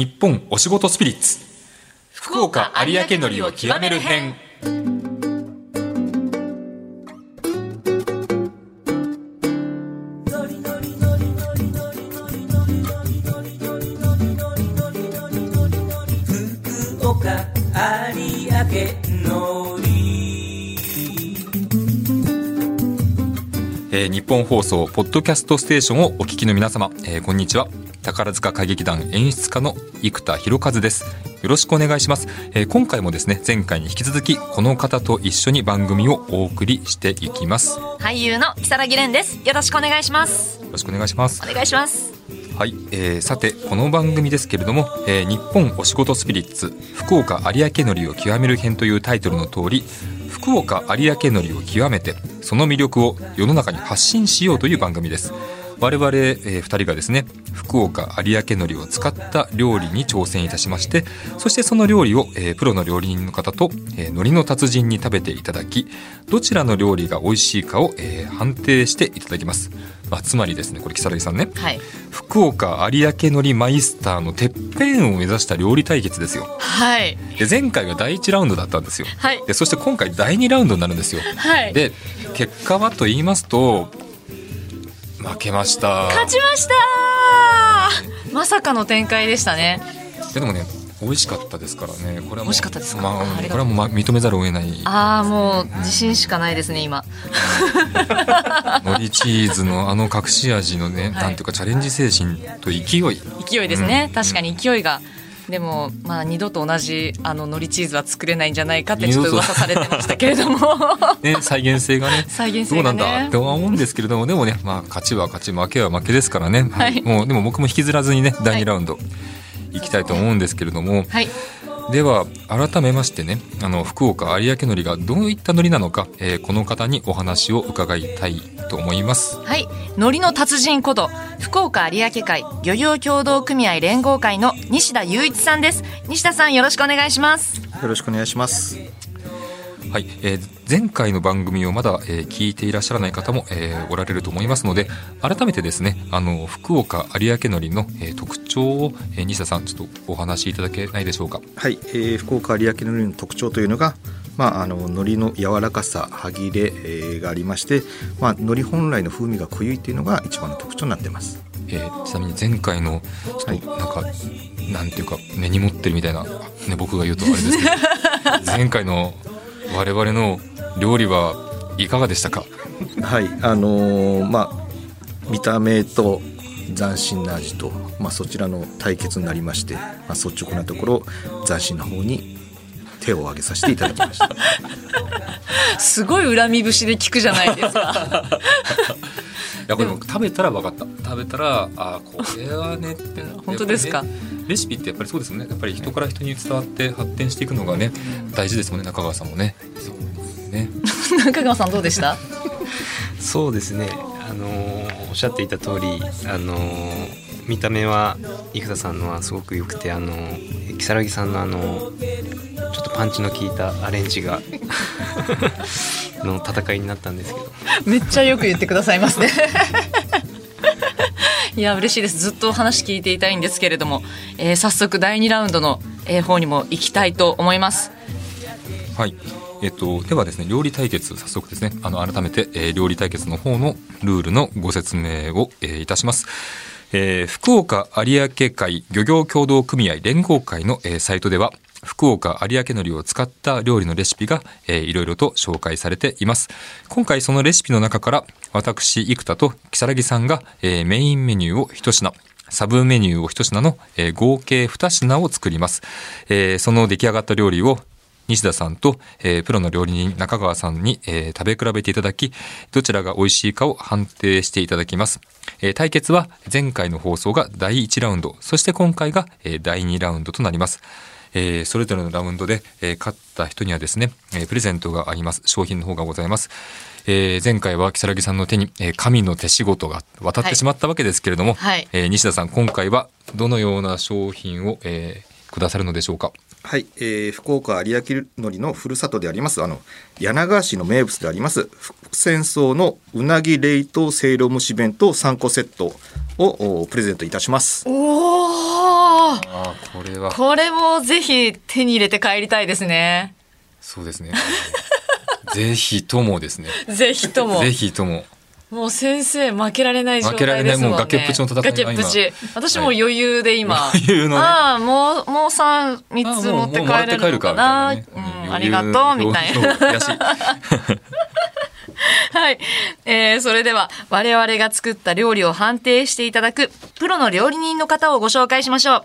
日本お仕事スピリッツ。福岡有明のりを極める編。福岡有明のりえー日本放送ポッドキャストステーションをお聞きの皆様、えーこんにちは宝塚歌劇団演出家の生田博和です。よろしくお願いします、えー今回もですね前回に引き続きこの方と一緒に番組をお送りしていきます。よ俳優の木更木蓮です。よろしくお願いします。ろしくお願いします。お願いします。はい、えーさてこの番組ですけれども、えー日本お仕事スピリッツ福岡有明のりを極める編というタイトルの通り福岡有明のりを極めてその魅力を世の中に発信しようという番組です我々、え2人がですね福岡有明のりを使った料理に挑戦いたしましてそしてその料理を、えープロの料理人の方と、えー海苔の達人に食べていただきどちらの料理が美味しいかを、えー判定していただきます、まあ、つまりですねこれ如月さんね。はい。福岡有明のりマイスターのてっぺんを目指した料理対決ですよ。はい。で前回が第1ラウンドだったんですよ。はい。でそして今回第2ラウンドになるんですよ。はい。で結果はと言いますと負けました。勝ちました。まさかの展開でしたね。でもね美味しかったですからね。これはもう美味しかったですか？まこれはもうま認めざるを得ない。ああもう自信しかないですね今。海苔チーズのあの隠し味のね、はい。なんていうかチャレンジ精神と勢い。勢いですね、うん。確かに勢いがでもまあ二度と同じあの海苔チーズは作れないんじゃないかってちょっと噂されてましたけれども。ね、再現性がね再現どうなん性がねだって思うんですけれどもでもね、まあ、勝ちは勝ち負けは負けですからね、はい。もうでも僕も引きずらずにね第2ラウンド行きたいと思うんですけれども、はいでは改めましてねあの福岡有明のりがどういったのりなのか、えーこの方にお話を伺いたいと思います。はい海苔の達人こと福岡有明海漁業協同組合連合会の西田雄一さんです西田さんよろしくお願いしますよろしくお願いします。はい、えー前回の番組をまだ、えー聞いていらっしゃらない方も、えーおられると思いますので改めてですねあの福岡有明のりの、えー特徴を、えー西田さんちょっとお話しいただけないでしょうかはい、えー福岡有明のりの特徴というのが、まあ、あの海苔の柔らかさ歯切れ、えーがありまして、まあ、海苔本来の風味が濃いっていうのが一番の特徴になってます。えーちなみに前回のちょっとなんか、なんていうか根に持ってるみたいな、ね、僕が言うとあれですけど 前回の我々の料理はいかがでしたか？はい、あのーまあ見た目と斬新な味と、まあ、そちらの対決になりまして、まあ、率直なところ斬新な方に手を挙げさせていただきました。すごい恨み節で聞くじゃないですか。いやこれも食べたら分かった。食べたらあこれはねって。本当ですか？レシピってやっぱりそうですもんね。やっぱり人から人に伝わって発展していくのがね大事ですもんね。中川さんもね。ね。中川さんどうでした？そうですね、あのーおっしゃっていた通り、あのー見た目は生田さんのはすごく良くて、あのー如月さんのあのーちょっとパンチの効いたアレンジが の戦いになったんですけど。めっちゃよく言ってくださいますねいや嬉しいです。ずっとお話聞いていたいんですけれども、えー早速第2ラウンドの、え方にも行きたいと思います。はい。えっと、ではですね料理対決早速ですね。あの改めて、えー料理対決の方のルールのご説明を、えーいたします、えー福岡有明海漁業協同組合連合会の、えーサイトでは福岡有明のりを使った料理のレシピが、えーいろいろと紹介されています。今回そのレシピの中から私生田と如月さんが、えーメインメニューを一品サブメニューを一品の、えー合計2品を作ります、えーその出来上がった料理を西田さんと、えープロの料理人中川さんに、えー食べ比べていただきどちらが美味しいかを判定していただきます、えー対決は前回の放送が第1ラウンドそして今回が、えー第2ラウンドとなります。えーそれぞれのラウンドで、えー勝った人にはですね、えープレゼントがあります。商品の方がございます、えー前回は如月さんの手に、えー神の手仕事が渡ってしまったわけですけれども、はい。えー西田さん今回はどのような商品を、えーくださるのでしょうか？はい、えー福岡有明のりのふるさとでありますあの柳川市の名物であります福戦争のうなぎ冷凍せいろ蒸し弁当3個セットをおプレゼントいたします。おおこれはこれもぜひ手に入れて帰りたいですね。そうですねぜひともですね ぜひとも。ぜひとももう先生負けられない状態ですもんね。負けられないもう崖っぷちの戦いが崖っぷち。私もう余裕で今。余裕のねああ、もう、もう三、三つ持って帰れるのかな。ねうんありがとう、みたいな。はい、えーそれでは我々が作った料理を判定していただくプロの料理人の方をご紹介しましょ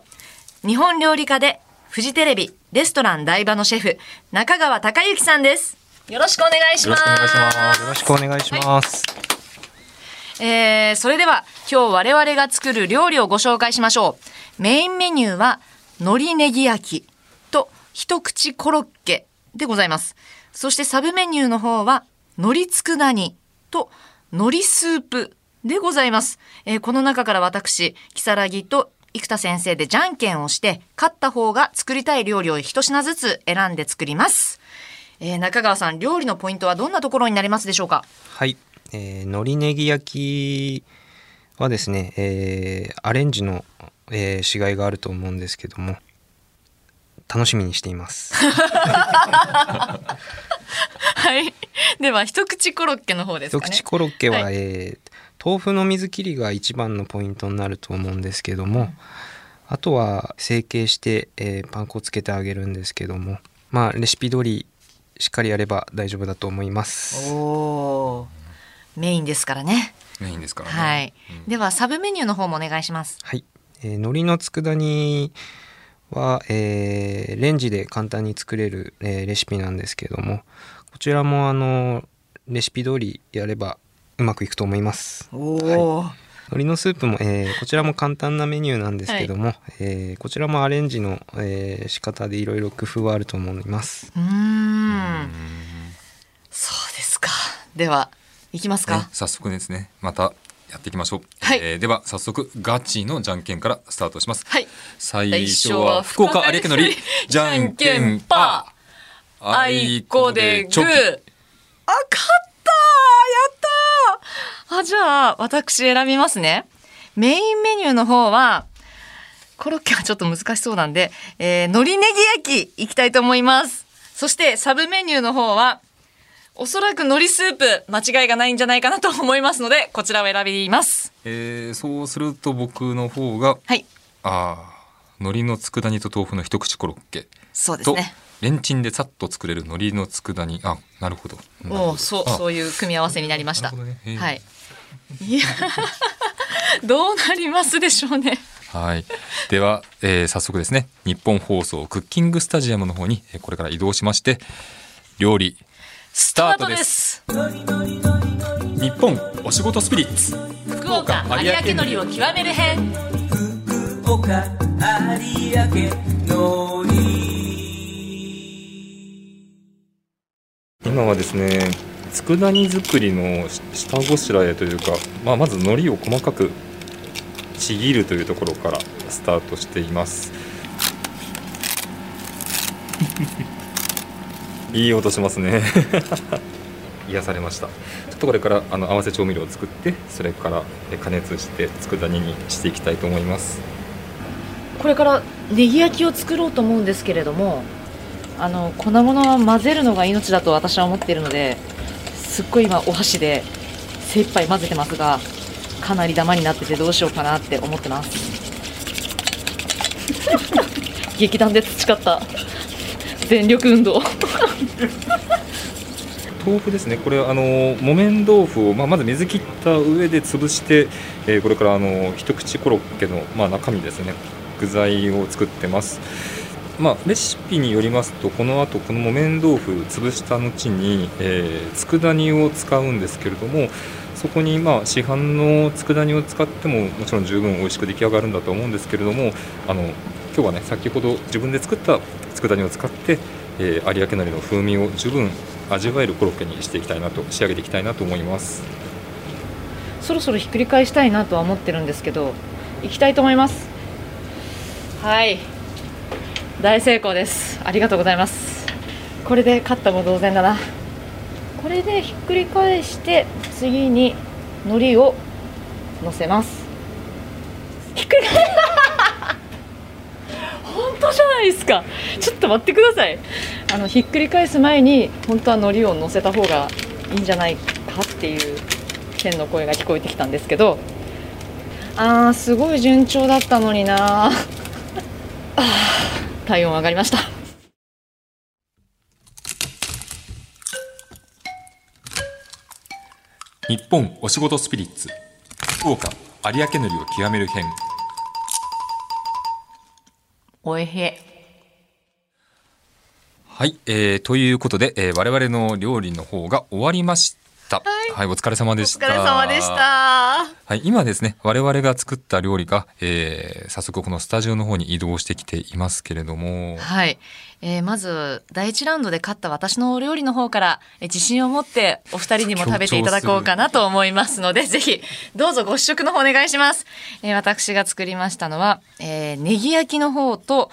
う日本料理家でフジテレビレストラン台場のシェフ中川隆之さんですよろしくお願いしますよろしくお願いしますよろしくお願いします。えーそれでは今日我々が作る料理をご紹介しましょう。メインメニューは海苔ネギ焼きと一口コロッケでございます。そしてサブメニューの方は海苔佃煮と海苔スープでございます、えーこの中から私如月と生田先生でじゃんけんをして勝った方が作りたい料理を一品ずつ選んで作ります、えー中川さん料理のポイントはどんなところになりますでしょうか？はい、えー、海苔ネギ焼きはですね、えーアレンジの、えー、しがいがあると思うんですけども楽しみにしています。はい。では、一口コロッケの方ですかね。一口コロッケは、はいえー豆腐の水切りが一番のポイントになると思うんですけども、あとは成形して、えーパン粉をつけてあげるんですけどもまあレシピ通りしっかりやれば大丈夫だと思います。おーメインですからね。メインですからねはい。うんでは、サブメニューの方もお願いします。はい、えー海苔の佃煮は、えーレンジで簡単に作れる、えーレシピなんですけどもこちらもあのレシピ通りやればうまくいくと思いますおお、海苔のスープも、えーこちらも簡単なメニューなんですけども、えーこちらもアレンジの、えー仕方でいろいろ工夫はあると思いますうーん。そうですか。では、いきますねか。早速ですねまたやっていきましょう、はいえーでは早速ガチのじゃんけんからスタートします、はい。最初は福岡有明のりじゃんけんパーあいこでグー。あ、勝ったやったあ、じゃあ、私選びますね。メインメニューの方は、コロッケはちょっと難しそうなんで、えー、海苔ネギ焼きいきたいと思います。そして、サブメニューの方は、おそらく海苔スープ、間違いがないんじゃないかなと思いますので、こちらを選びます。えーそうすると僕の方がはい。あー海苔の佃煮と豆腐の一口コロッケと、そうですね。レンチンでさっと作れる海苔の佃煮あなるほどなるほどおうそう、あそういう組み合わせになりました。ねへえはい。いや、どうなりますでしょうね。はい。では、えー早速ですね、日本放送クッキングスタジアムの方に、えーこれから移動しまして、料理、スタートです。日本お仕事スピリッツ。福岡有明のりを極める編。福岡有明のり今はですね、佃煮作りの下ごしらえというか、まあ、まず海苔を細かくちぎるというところからスタートしています。いい音しますね。癒されました。ちょっとこれからあの合わせ調味料を作って、それから加熱して佃煮にしていきたいと思います。これからネギ焼きを作ろうと思うんですけれども、あの粉物は混ぜるのが命だと私は思っているので、すっごい今お箸で精一杯混ぜてますが、かなりダマになっててどうしようかなって思ってます。劇団で培った全力運動。豆腐ですね。これあの木綿豆腐を、まあ、まず水切った上で潰して、えーこれからあの一口コロッケの、まあ、中身ですね。具材を作ってます。まあ、レシピによりますとこの後この木綿豆腐潰した後に、えー佃煮を使うんですけれどもそこにまあ市販の佃煮を使ってももちろん十分美味しく出来上がるんだと思うんですけれどもあの今日はね先ほど自分で作った佃煮を使って、えー有明海苔の風味を十分味わえるコロッケにしていきたいなと仕上げていきたいなと思います。そろそろひっくり返したいなとは思ってるんですけど行きたいと思います。はい。大成功です。ありがとうございます。これで勝ったも同然だな。これでひっくり返して次に海苔を乗せます。ひっくり返当じゃないですか。ちょっと待ってください。あのひっくり返す前に本当は海苔を乗せた方がいいんじゃないかっていう天の声が聞こえてきたんですけど。あーすごい順調だったのになあ 体温上がりました。日本お仕事スピリッツ。福岡有明のりを極める編おいへ。はい、えー、ということで、えー、我々の料理の方が終わりました。はい、お疲れ様でした。お疲れ様でしたはい、今ですね我々が作った料理が、えー、早速このスタジオの方に移動してきていますけれども。はい、えーまず第一ラウンドで勝った私のお料理の方から、えー自信を持ってお二人にも食べていただこうかなと思いますのでぜひどうぞご試食の方お願いします、えー私が作りましたのは、えーネギ焼きの方と、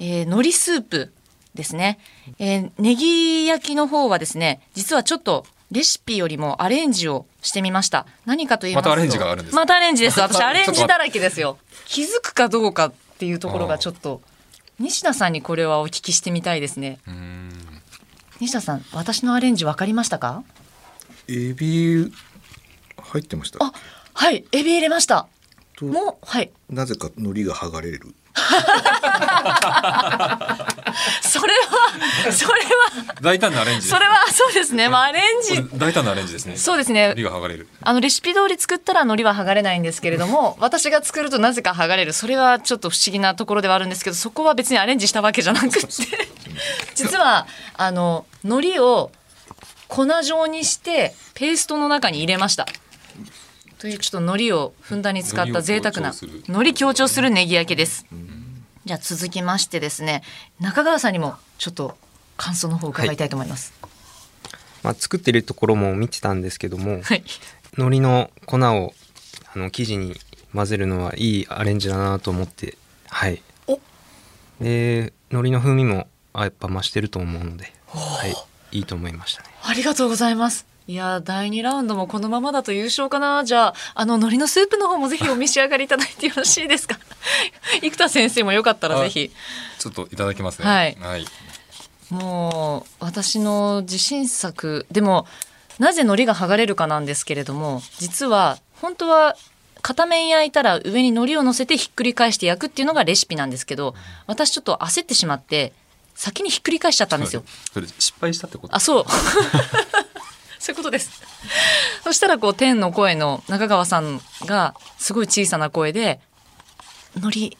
えー海苔スープですね、えーネギ焼きの方はですね実はちょっとレシピよりもアレンジをしてみました。何かと言いますとまたアレンジがあるんですかまたアレンジです。私アレンジだらけですよ。気づくかどうかっていうところがちょっと西田さんにこれはお聞きしてみたいですね。西田さん私のアレンジ分かりましたか？エビ入ってました。あはい。エビ入れました。ともうはい。なぜか海苔が剥がれるそれはそれは。大胆なアレンジそれはそうですね。まあアレンジ。大胆なアレンジですね。そうですね。が剥がれる。あのレシピ通り作ったら海苔は剥がれないんですけれども 私が作るとなぜか剥がれるそれはちょっと不思議なところではあるんですけどそこは別にアレンジしたわけじゃなくて。実はあの海苔を粉状にしてペーストの中に入れましたというちょっと海苔をふんだんに使った贅沢な海苔を強調する。海苔強調するネギ焼きです。じゃあ続きましてですね中川さんにもちょっと感想の方を伺いたいと思います。まあ、作ってるところも見てたんですけどもはい、海苔の粉をあの生地に混ぜるのはいいアレンジだなと思ってはい。お。で海苔の風味もあやっぱ増してると思うので、はい、いいと思いましたね。ありがとうございます。いやー第2ラウンドもこのままだと優勝かな。じゃああの海苔のスープの方もぜひお召し上がりいただいてよろしいですか？生田先生もよかったらぜひ。ちょっといただきますね。はい。はい、もう私の自信作。でもなぜ海苔が剥がれるかなんですけれども実は本当は片面焼いたら上に海苔を乗せてひっくり返して焼くっていうのがレシピなんですけど私ちょっと焦ってしまって先にひっくり返しちゃったんですよ。それ失敗したってことあ、そう。そういうことです。そしたらこう天の声の中川さんがすごい小さな声で「海苔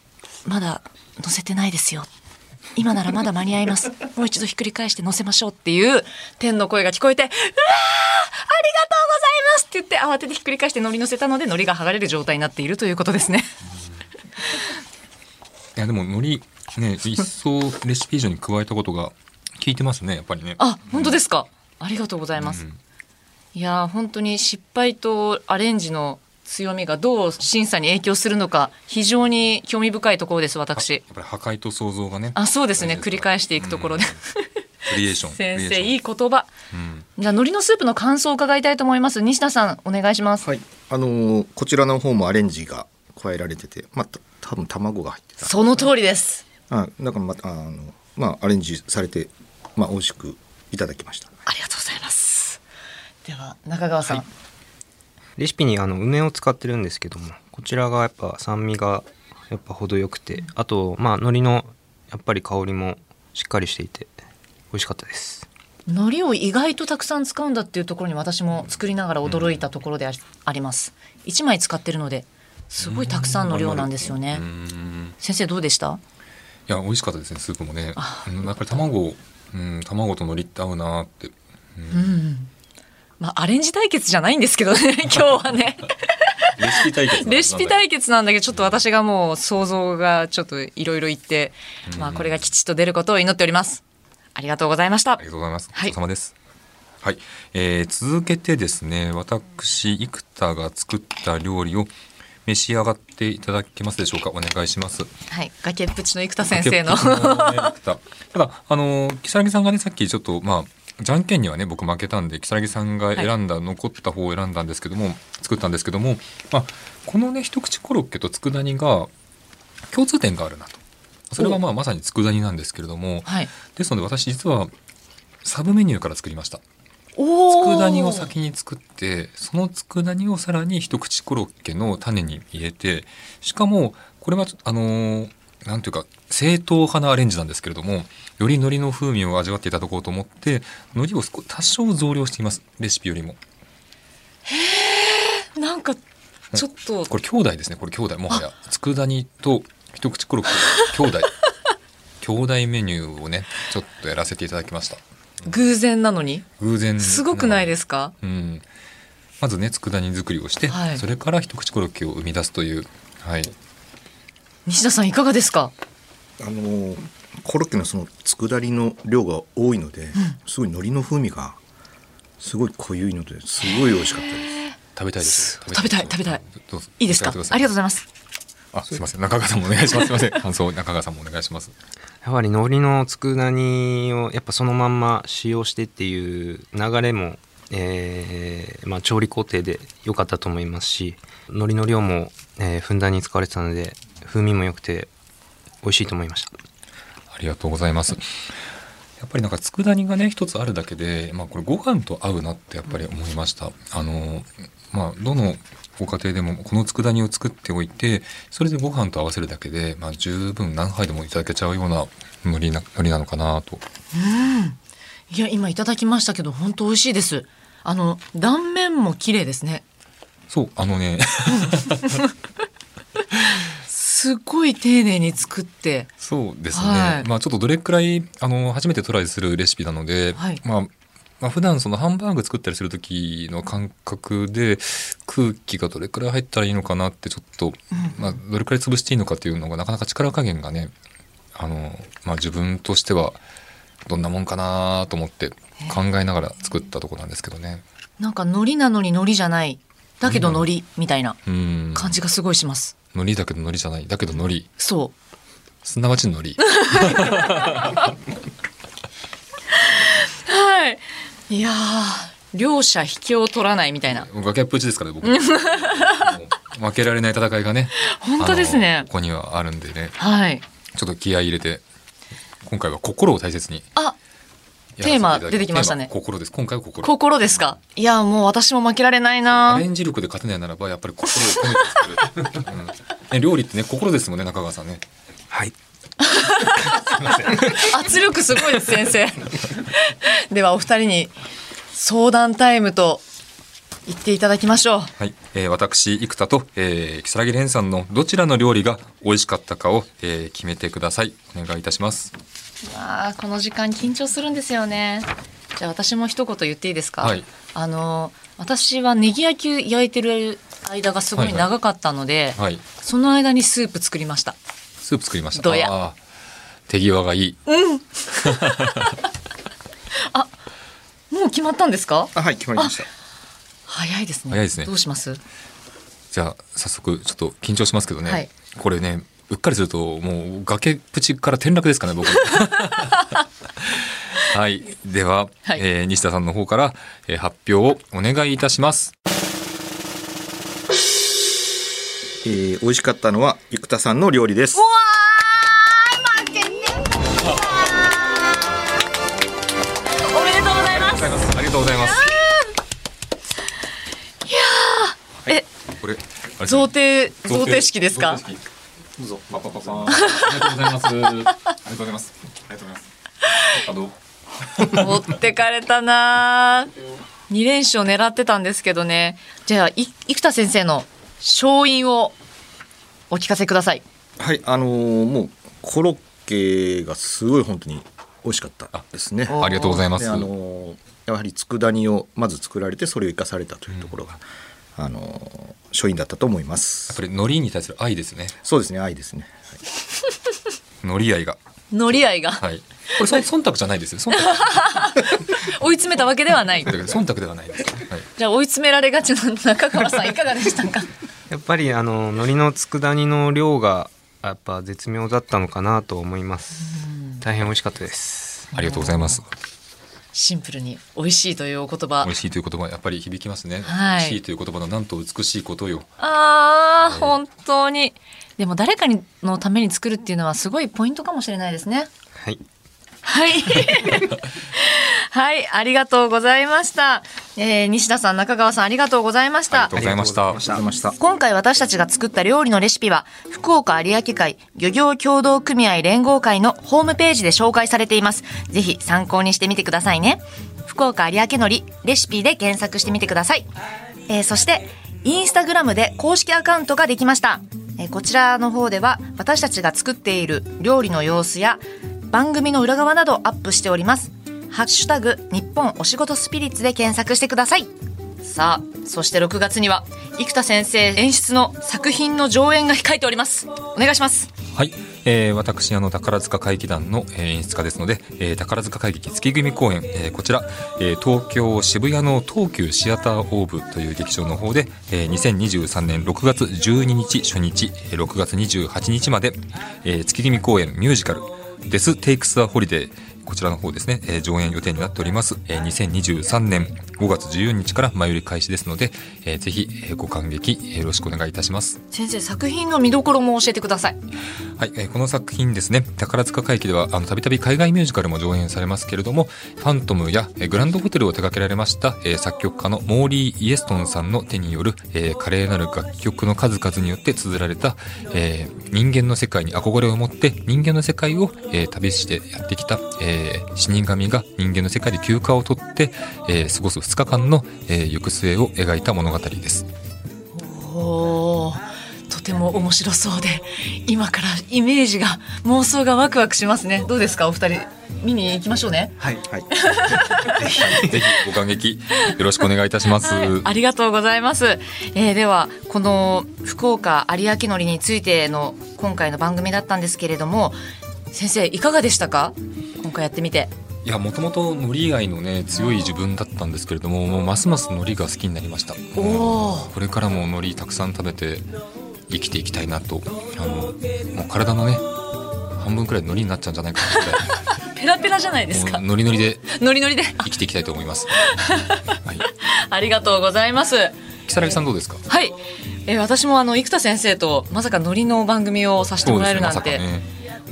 まだ乗せてないですよ」「今ならまだ間に合いますもう一度ひっくり返して乗せましょう」っていう天の声が聞こえて「うわーありがとうございます!」って言って慌ててひっくり返して海苔乗せたので海苔が剥がれる状態になっているということですね。いやでも海苔ね一層レシピ以上に加えたことが効いてますねやっぱりねあ本当ですかありがとうございます。うんいやー本当に失敗とアレンジの強みがどう審査に影響するのか非常に興味深いところですや私。っぱり破壊と想像がね。あそうですね。繰り返していくところで、クリエーション 先生いい言葉。うん。じゃあ海苔のスープの感想を伺いたいと思います。西田さんお願いします、はい。あのーこちらの方もアレンジが加えられててまあた多分卵が入ってた。その通りです。あだからまたあのまあアレンジされてまあ美味しくいただきました。ありがとうございますでは中川さん、レシピにあの梅を使ってるんですけどもこちらがやっぱ酸味がやっぱ程よくてあとまあ海苔のやっぱり香りもしっかりしていて美味しかったです。海苔を意外とたくさん使うんだっていうところに私も作りながら驚いたところでありあります。1枚使ってるのですごいたくさんの量なんですよね。うん。先生どうでした？いや美味しかったですねスープもね。うんやっぱり卵うん卵と海苔って合うなって。うんまあアレンジ対決じゃないんですけどね 今日はね。レシピ対決レシピ対決なんだけどちょっと私がもう想像がちょっといろいろ言って、まあこれが吉と出ることを祈っております。ありがとうございました。ありがとうございます。はい。お疲れ様です。はい、えー続けてですね、私生田が作った料理を召し上がっていただけますでしょうか？お願いします。はい。崖っぷちの生田先生の。ただあの如月さんがねさっきちょっとまあじゃんけんにはね僕負けたんで如月さんが選んだ、残った方を選んだんですけども作ったんですけども、まあ、このね一口コロッケと佃煮が共通点があるなと。それはまあまさに佃煮なんですけれども、はい。ですので私実はサブメニューから作りました。佃煮を先に作ってその佃煮をさらに一口コロッケの種に入れてしかもこれはあのーなんていうか正統派なアレンジなんですけれどもより海苔の風味を味わっていただこうと思って海苔を少多少増量しています。レシピよりも。なんかちょっと。これ兄弟ですね。これ兄弟。もはや佃煮と一口コロッケ。の 兄弟。兄弟メニューをねちょっとやらせていただきました。偶然なのに？偶然。すごくないですすか？うん。まずね佃煮作りをして、はい。それから一口コロッケを生み出すというはい西田さんいかがですか？あのコロッケのその佃煮の量が多いので、すごい海苔の風味がすごい濃ゆいのですごい美味しかったです。食べたいです食べたい食べたい。どうぞ。いいですか？ありがとうございます。あすいません。中川さんもお願いします。すいません。感想中川さんもお願いします。やはり海苔の佃煮をやっぱそのまんま使用してっていう流れも、えーまあ、調理工程で良かったと思いますし海苔の量も、えーふんだんに使われてたので風味も良くて美味しいと思いました。ありがとうございます。やっぱりなんか佃煮がね一つあるだけで、まあ、これご飯と合うなってやっぱり思いました。あのまあどのご家庭でもこの佃煮を作っておいてそれでご飯と合わせるだけで、まあ、十分何杯でもいただけちゃうような海苔な海苔なのかなと。いや今いただきましたけど本当美味しいです。あの断面も綺麗ですね。そうあのね すごい丁寧に作って。そうですね、はいまあちょっとどれくらいあの初めてトライするレシピなので、はいまあまあ普段そのハンバーグ作ったりする時の感覚で空気がどれくらい入ったらいいのかなってちょっと、まあ、どれくらい潰していいのかっていうのがなかなか力加減がねあの、まあ、自分としてはどんなもんかなと思って考えながら作ったとこなんですけどね。なんか海苔なのに海苔じゃない。だけど海苔みたいなうん感じがすごいします。海苔だけど海苔じゃないだけど海苔そう。すなわち海苔はい。いやー両者引きを取らないみたいな。崖っぷちですからね僕 負けられない戦いがね本当ですねここにはあるんでねはい。ちょっと気合い入れて今回は心を大切にあ、テーマ出てきましたね。心です。今回は心。心ですか？いやもう私も負けられないアなレ。ンジ力で勝てないならばやっぱり心を込めて作る、うん。ね、料理ってね心ですもんね中川さんね。はい。圧力すごいです先生。ではお二人に相談タイムと言っていただきましょう。はい、えー、私生田と、えー、木更木蓮さんのどちらの料理が美味しかったかを、えー、決めてください。お願いいたしますあーこの時間緊張するんですよね。じゃあ私も一言言っていいですか？はいあの私はネギ焼き焼いてる間がすごい長かったので、はいその間にスープ作りました。スープ作りましたどや手際がいい もう決まったんですか？あはい決まりました。早いですね。早いですねどうします？じゃあ早速ちょっと緊張しますけどね、はいこれねうっかりするともう崖っぷちから転落ですかね僕。はい。では、はい。えー西田さんの方から、えー発表をお願いいたします。えー、美味しかったのは生田さんの料理です。おめでとうございます。ありがとうございます。え、これあれ贈呈贈呈式ですか？贈。呈式どうぞパパパパありがとうございますありがとうございますありがとうございますあの持ってかれたな。二連勝狙ってたんですけどね。じゃあい生田先生の勝因をお聞かせください。はいあのーもうコロッケがすごい本当に美味しかったですね。おありがとうございますであのーやはり佃煮をまず作られてそれを生かされたというところが、あのー勝因だったと思いまやっすぱ。り海苔に対する愛ですね。そうですね愛ですね。海苔愛が。乗り合いが。はい。これそ 忖度じゃないですよ。忖度。追い詰めたわけではない。忖度ではないです、はい、じゃあ追い詰められがちな中川さんいかがでしたか？やっぱりあの海苔の佃煮の量がやっぱ絶妙だったのかなと思います。大変美味しかったです。ありがとうございますシンプルに美味しいというお言葉。美味。しいという言葉やっぱり響きますね、はい。美味しいという言葉のなんと美しいことよ。ああ本当に。でも誰かにのために作るっていうのはすごいポイントかもしれないですね。はいはい。はい、ありがとうございました。えー、西田さん、中川さん、ありがとうございましたありがとう。ございましたありがとうございました今回私たちが作った料理のレシピは、福岡有明海漁業協同組合連合会のホームページで紹介されています。ぜひ参考にしてみてくださいね。福岡有明のりレシピで検索してみてください。えーそして、インスタグラムで公式アカウントができました。えーこちらの方では私たちが作っている料理の様子や番組の裏側などアップしております。ハッシュタグ日本お仕事スピリッツで検索してください。さあ、そして6月には生田先生演出の作品の上演が控えております。お願いします。はい、えー私あの宝塚会議団の、えー演出家ですので、えー宝塚会議月組公演、えーこちら、えー東京渋谷の東急シアターオーブという劇場の方で、えー2023年6月12日初日6月28日まで、えー月組公演ミュージカル「デス・テイクス・ア・ホリデー」こちらの方ですね、えー上演予定になっております、えー2023年5月14日から前売り開始ですので、えーぜひ、えーご観劇えーよろしくお願いいたします。先生、作品の見どころも教えてください。はい、えーこの作品ですね。宝塚歌劇ではあのたびたび海外ミュージカルも上演されますけれども「ファントム」や、えーグランドホテルを手掛けられました、えー作曲家のモーリー・イエストンさんの手による、えー華麗なる楽曲の数々によって綴られた、えー人間の世界に憧れを持って人間の世界を、えー旅してやってきた、えー死神が人間の世界で休暇を取って、えー過ごす2日間の、えー行く末を描いた物語です。おーとても面白そうで、今からイメージが、妄想がワクワクしますね。どうですか、お二人。見に行きましょうね。はいはい ぜひご感激よろしくお願いいたします。ありがとうございます。えーでは、この福岡有明のりについての今回の番組だったんですけれども、先生、いかがでしたか？今回やってみて。いやもともと海苔以外のね強い自分だったんですけれどももうますます海苔が好きになりました。これからも海苔たくさん食べて生きていきたいなとあのもう体のね半分くらい海苔になっちゃうんじゃないかな ペラペラじゃないですか。ノリノリでノリノリで。生きていきたいと思います はいありがとうございます。如月さんどうですか？はい。えー私もあの生田先生とまさかノリの番組をさせてもらえるなんて、ね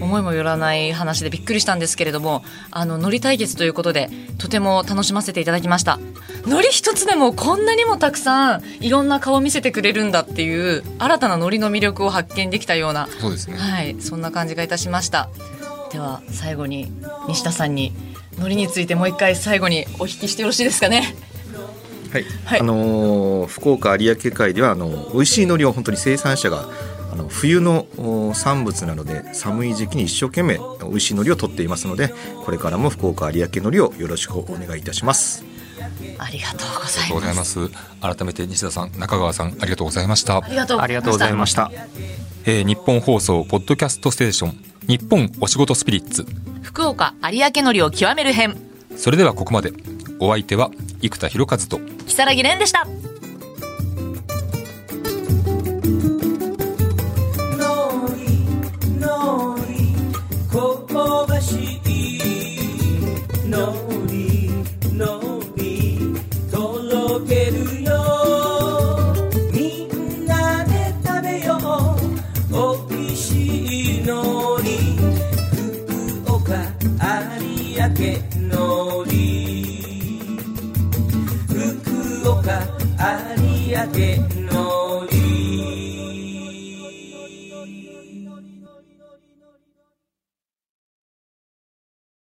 思いもよらない話でびっくりしたんですけれども、あのノリ対決ということでとても楽しませていただきました。ノリ一つでもこんなにもたくさんいろんな顔を見せてくれるんだっていう新たなノリの魅力を発見できたような、そうですねはい、そんな感じがいたしました。では最後に西田さんにノリについてもう一回最後にお聞きしてよろしいですかね？はい、はいあのー福岡有明海ではあの美味しい海苔を本当に生産者があの冬のお産物なので寒い時期に一生懸命美味しい海苔を取っていますのでこれからも福岡有明海苔をよろしくお願いいたします。ありがとうごありがとうございま。す。す改めて西田さん中川さんありがとうございました。ありがとうございました。えー日本放送ポッドキャストステーション日本お仕事スピリッツ。福岡有明のりを極める編。それではここまで。お相手は生田博一と木更木蓮でした